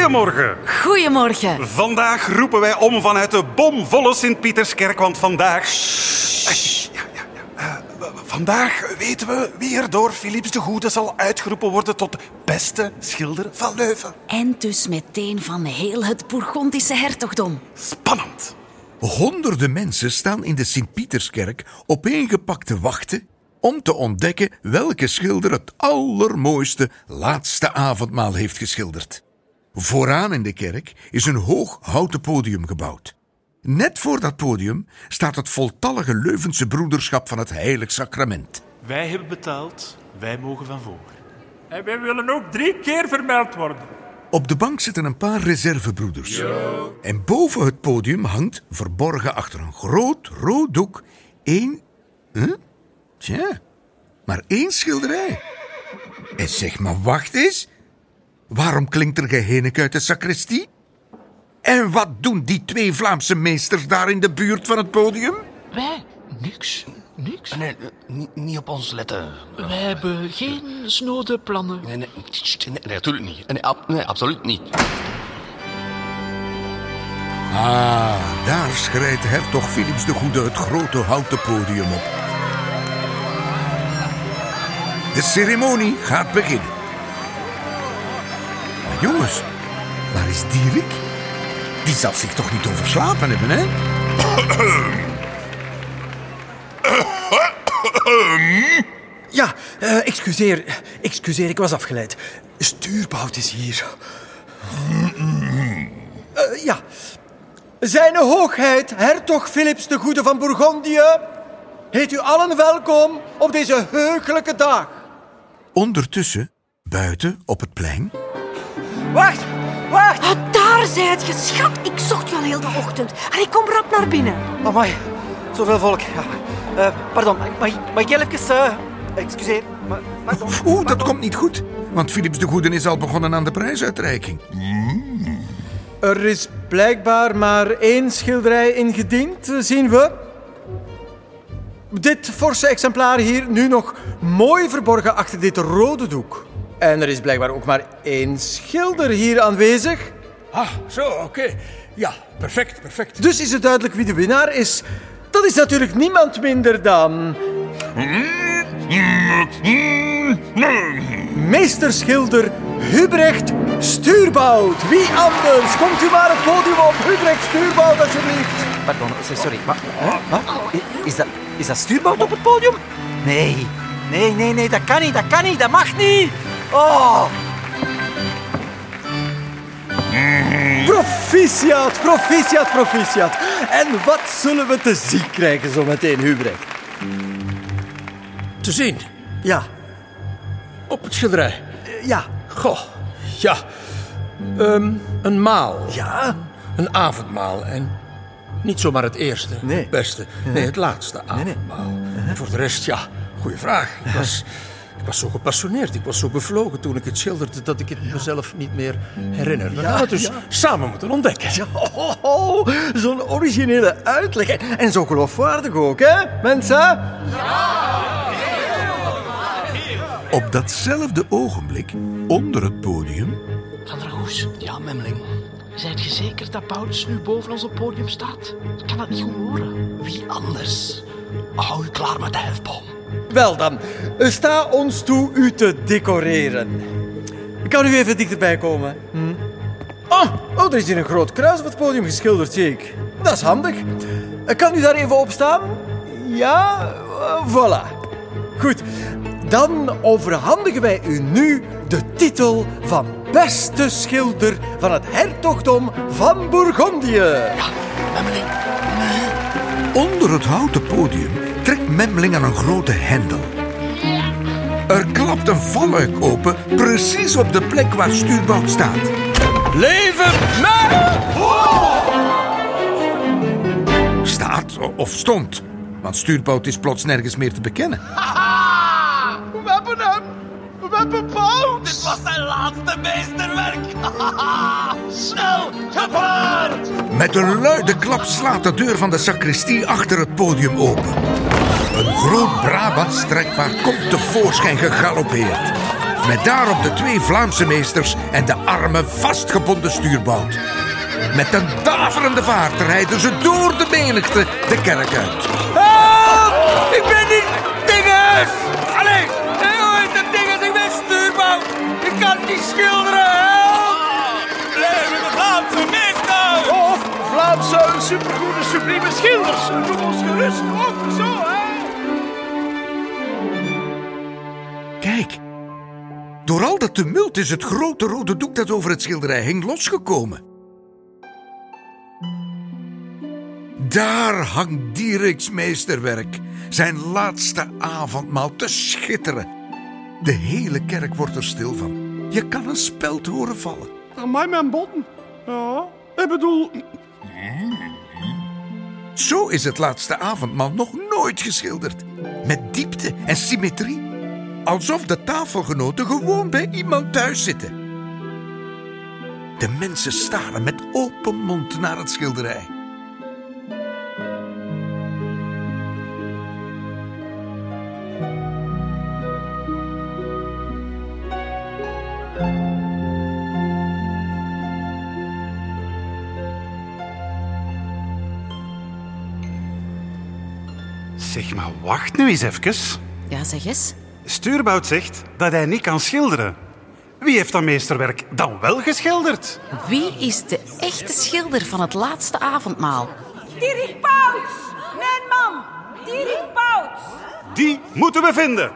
Goedemorgen. Goedemorgen. Vandaag roepen wij om vanuit de bomvolle Sint-Pieterskerk, want vandaag... Eh, Ja, ja, ja. Eh, vandaag weten we wie er door Philips de Goede zal uitgeroepen worden tot beste schilder van Leuven. En dus meteen van heel het Bourgondische hertogdom. Spannend. Honderden mensen staan in de Sint-Pieterskerk opeengepakt te wachten om te ontdekken welke schilder het allermooiste laatste avondmaal heeft geschilderd. Vooraan in de kerk is een hoog houten podium gebouwd. Net voor dat podium staat het voltallige Leuvense broederschap van het Heilig Sacrament. Wij hebben betaald, wij mogen van voor. En wij willen ook drie keer vermeld worden. Op de bank zitten een paar reservebroeders. En boven het podium hangt, verborgen achter een groot rood doek, één. Huh? Tja, maar één schilderij. En zeg maar, wacht eens. Waarom klinkt er gehenik uit de sacristie? En wat doen die twee Vlaamse meesters daar in de buurt van het podium? Wij? Niks. Niks. Nee, eh, niet- op ons letten. Wij hebben geen snode plannen. Nee, nee, sst, nee, nee, natuurlijk niet. Nee, ab- nee, absoluut niet. Ah, daar schrijdt hertog Philips de Goede het grote houten podium op. De ceremonie gaat beginnen. Jongens, waar is Dierik? Die zal zich toch niet overslapen hebben, hè? Ja, eh, excuseer. Excuseer, ik was afgeleid. Stuurbout is hier. Eh, ja. Zijn hoogheid, hertog Philips de Goede van Bourgondië, heet u allen welkom op deze heugelijke dag. Ondertussen, buiten op het plein, Wacht, wacht. Ah, daar zijt je, schat. Ik zocht je al heel de ochtend. En ik kom rap naar binnen. Amai, zoveel volk. Ja. Eh, pardon, mag, mag ik heel even... eh, excuseer. Ma- pardon, Oeh, dat pardon. komt niet goed. Want Philips de Goede is al begonnen aan de prijsuitreiking. Er is blijkbaar maar één schilderij ingediend, eh, zien we. Dit forse exemplaar hier nu nog mooi verborgen achter dit rode doek. En er is blijkbaar ook maar één schilder hier aanwezig. Ah, zo, oké. Ja, perfect, perfect. Dus is het duidelijk wie de winnaar is. Dat is natuurlijk niemand minder dan... Meesterschilder Hubrecht Stuurbout. Wie anders? Komt u maar het podium op. Hubrecht Stuurbout, alsjeblieft. Pardon, sorry, maar... Is dat, is dat stuurbout op het podium? Nee. Nee, nee, nee, dat kan niet, dat kan niet, dat mag niet. Oh. Proficiat, proficiat, proficiat. En wat zullen we te zien krijgen zometeen, Hubrecht? Te zien, Ja, op het schilderij. eh, ja, Goh, ja. Ehm, een maal. ja. Een avondmaal. En niet zomaar het eerste, Nee. het beste. Nee, het laatste avondmaal. En voor de rest, ja, goede vraag. Ik was, ik was zo gepassioneerd, ik was zo bevlogen toen ik het schilderde... dat ik het mezelf niet meer herinner. We gaan het dus ja. samen moeten ontdekken. Ja, oh, oh, zo'n originele uitleg. En- zo geloofwaardig ook, hè, mensen? Op datzelfde ogenblik, onder het podium, Van der Goes, Ja, Memling. zijt je zeker dat Paulus nu boven ons op het podium staat? Ik kan dat niet goed horen. Wie anders? Hou u klaar met de hefboom. Wel dan, sta ons toe u te decoreren. Kan u even dichterbij komen? Hm? Oh, oh, er is hier een groot kruis op het podium geschilderd, zie ik. Dat is handig. Kan u daar even op staan? Ja, eh, voilà. Goed, dan overhandigen wij u nu de titel van beste schilder van het hertogdom van Bourgondië. Memling. Onder het houten podium trekt Memling aan een grote hendel. Er klapt een valluik open, precies op de plek waar Stuurbout staat. Leven mij! Staat of stond, want Stuurbout is plots nergens meer te bekennen. Laatste meesterwerk. Snel, gepaard. Met een luide klap slaat de deur van de sacristie achter het podium open. Een groot Brabants trekpaard komt tevoorschijn gegalopeerd. Met daarop de twee Vlaamse meesters en de arme vastgebonden stuurbout. Met een daverende vaart rijden ze door de menigte de kerk uit. Help! Ik ben niet dinges! Ik kan niet schilderen, help! Leven de Vlaamse meester! Of Vlaamse supergoede sublieme schilders. Doe ons gerust ook zo, hè? Kijk, door al dat tumult is het grote rode doek dat over het schilderij hing losgekomen. Daar hangt Dieriks meesterwerk, zijn laatste avondmaal te schitteren. De hele kerk wordt er stil van. Je kan een speld horen vallen. Amai, mijn botten. Ja, ik bedoel... Zo is het laatste avondmaal nog nooit geschilderd. Met diepte en symmetrie. Alsof de tafelgenoten gewoon bij iemand thuis zitten. De mensen staren met open mond naar het schilderij. Zeg maar, wacht nu eens even. Ja, zeg eens. Stuurbout zegt dat hij niet kan schilderen. Wie heeft dat meesterwerk dan wel geschilderd? Wie is de echte schilder van het laatste avondmaal? Dirk Pouts! Mijn man! Dirk Pouts! Die moeten we vinden.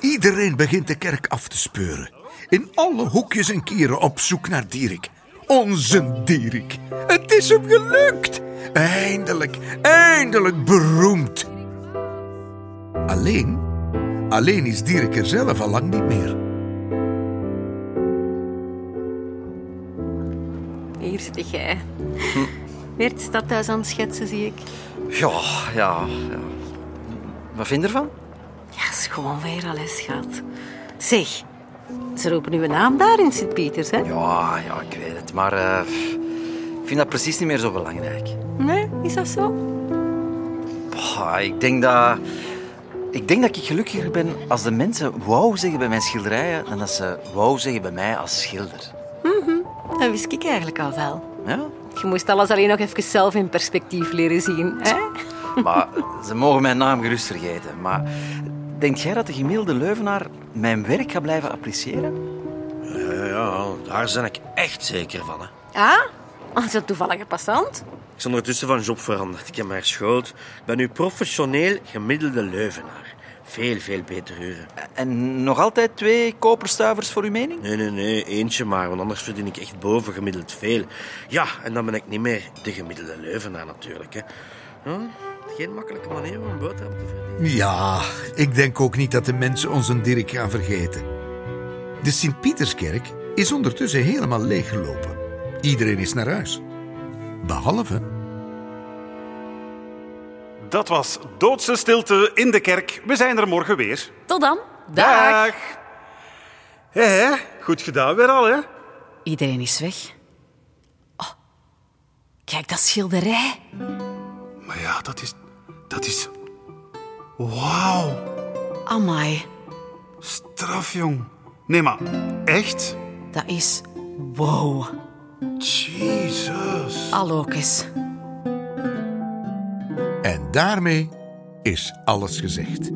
Iedereen begint de kerk af te speuren. In alle hoekjes en kieren op zoek naar Dierik. Onze Dierik. Het is hem gelukt. Eindelijk, eindelijk beroemd. Alleen, alleen is Dierik er zelf al lang niet meer. Hier zit jij. Weer het stadhuis aan het schetsen, zie ik. Ja, ja, ja. Wat vind je ervan? Ja, schoon weer al eens, schat. Zeg, ze roepen uw naam daar in Sint-Pieters, hè? Ja, ja, ik weet het. Maar eh, ik vind dat precies niet meer zo belangrijk. Nee, is dat zo? Boah, ik denk dat... Ik denk dat ik gelukkiger ben als de mensen wauw zeggen bij mijn schilderijen dan dat ze wauw zeggen bij mij als schilder. Mhm, Dat wist ik eigenlijk al wel. Ja? Je moest alles alleen nog even zelf in perspectief leren zien, hè? Maar ze mogen mijn naam gerust vergeten. Maar denk jij dat de gemiddelde Leuvenaar mijn werk gaat blijven appreciëren? Ja, ja, daar ben ik echt zeker van. Hè. Ah, is dat toevallige passant? Ik ben ondertussen van job veranderd. Ik heb maar schoot. Ik ben nu professioneel gemiddelde Leuvenaar. Veel, veel beter uren. En nog altijd twee koperstuivers voor uw mening? Nee, nee, nee. Eentje maar. Want anders verdien ik echt bovengemiddeld veel. Ja, en dan ben ik niet meer de gemiddelde Leuvenaar natuurlijk. Hè. Geen makkelijke manier om een boterham te verdienen. Ja, ik denk ook niet dat de mensen onze Dirk gaan vergeten. De Sint-Pieterskerk is ondertussen helemaal leeggelopen. Iedereen is naar huis. Behalve... Dat was doodse stilte in de kerk. We zijn er morgen weer. Tot dan. Dag. Hé, goed gedaan weer al, hè? Iedereen is weg. Oh, kijk, dat schilderij. Maar ja, dat is... Dat is... Wauw. Amai, Straf, jong. Nee, maar echt? dat is wow. Jezus. Allokes. En daarmee is alles gezegd.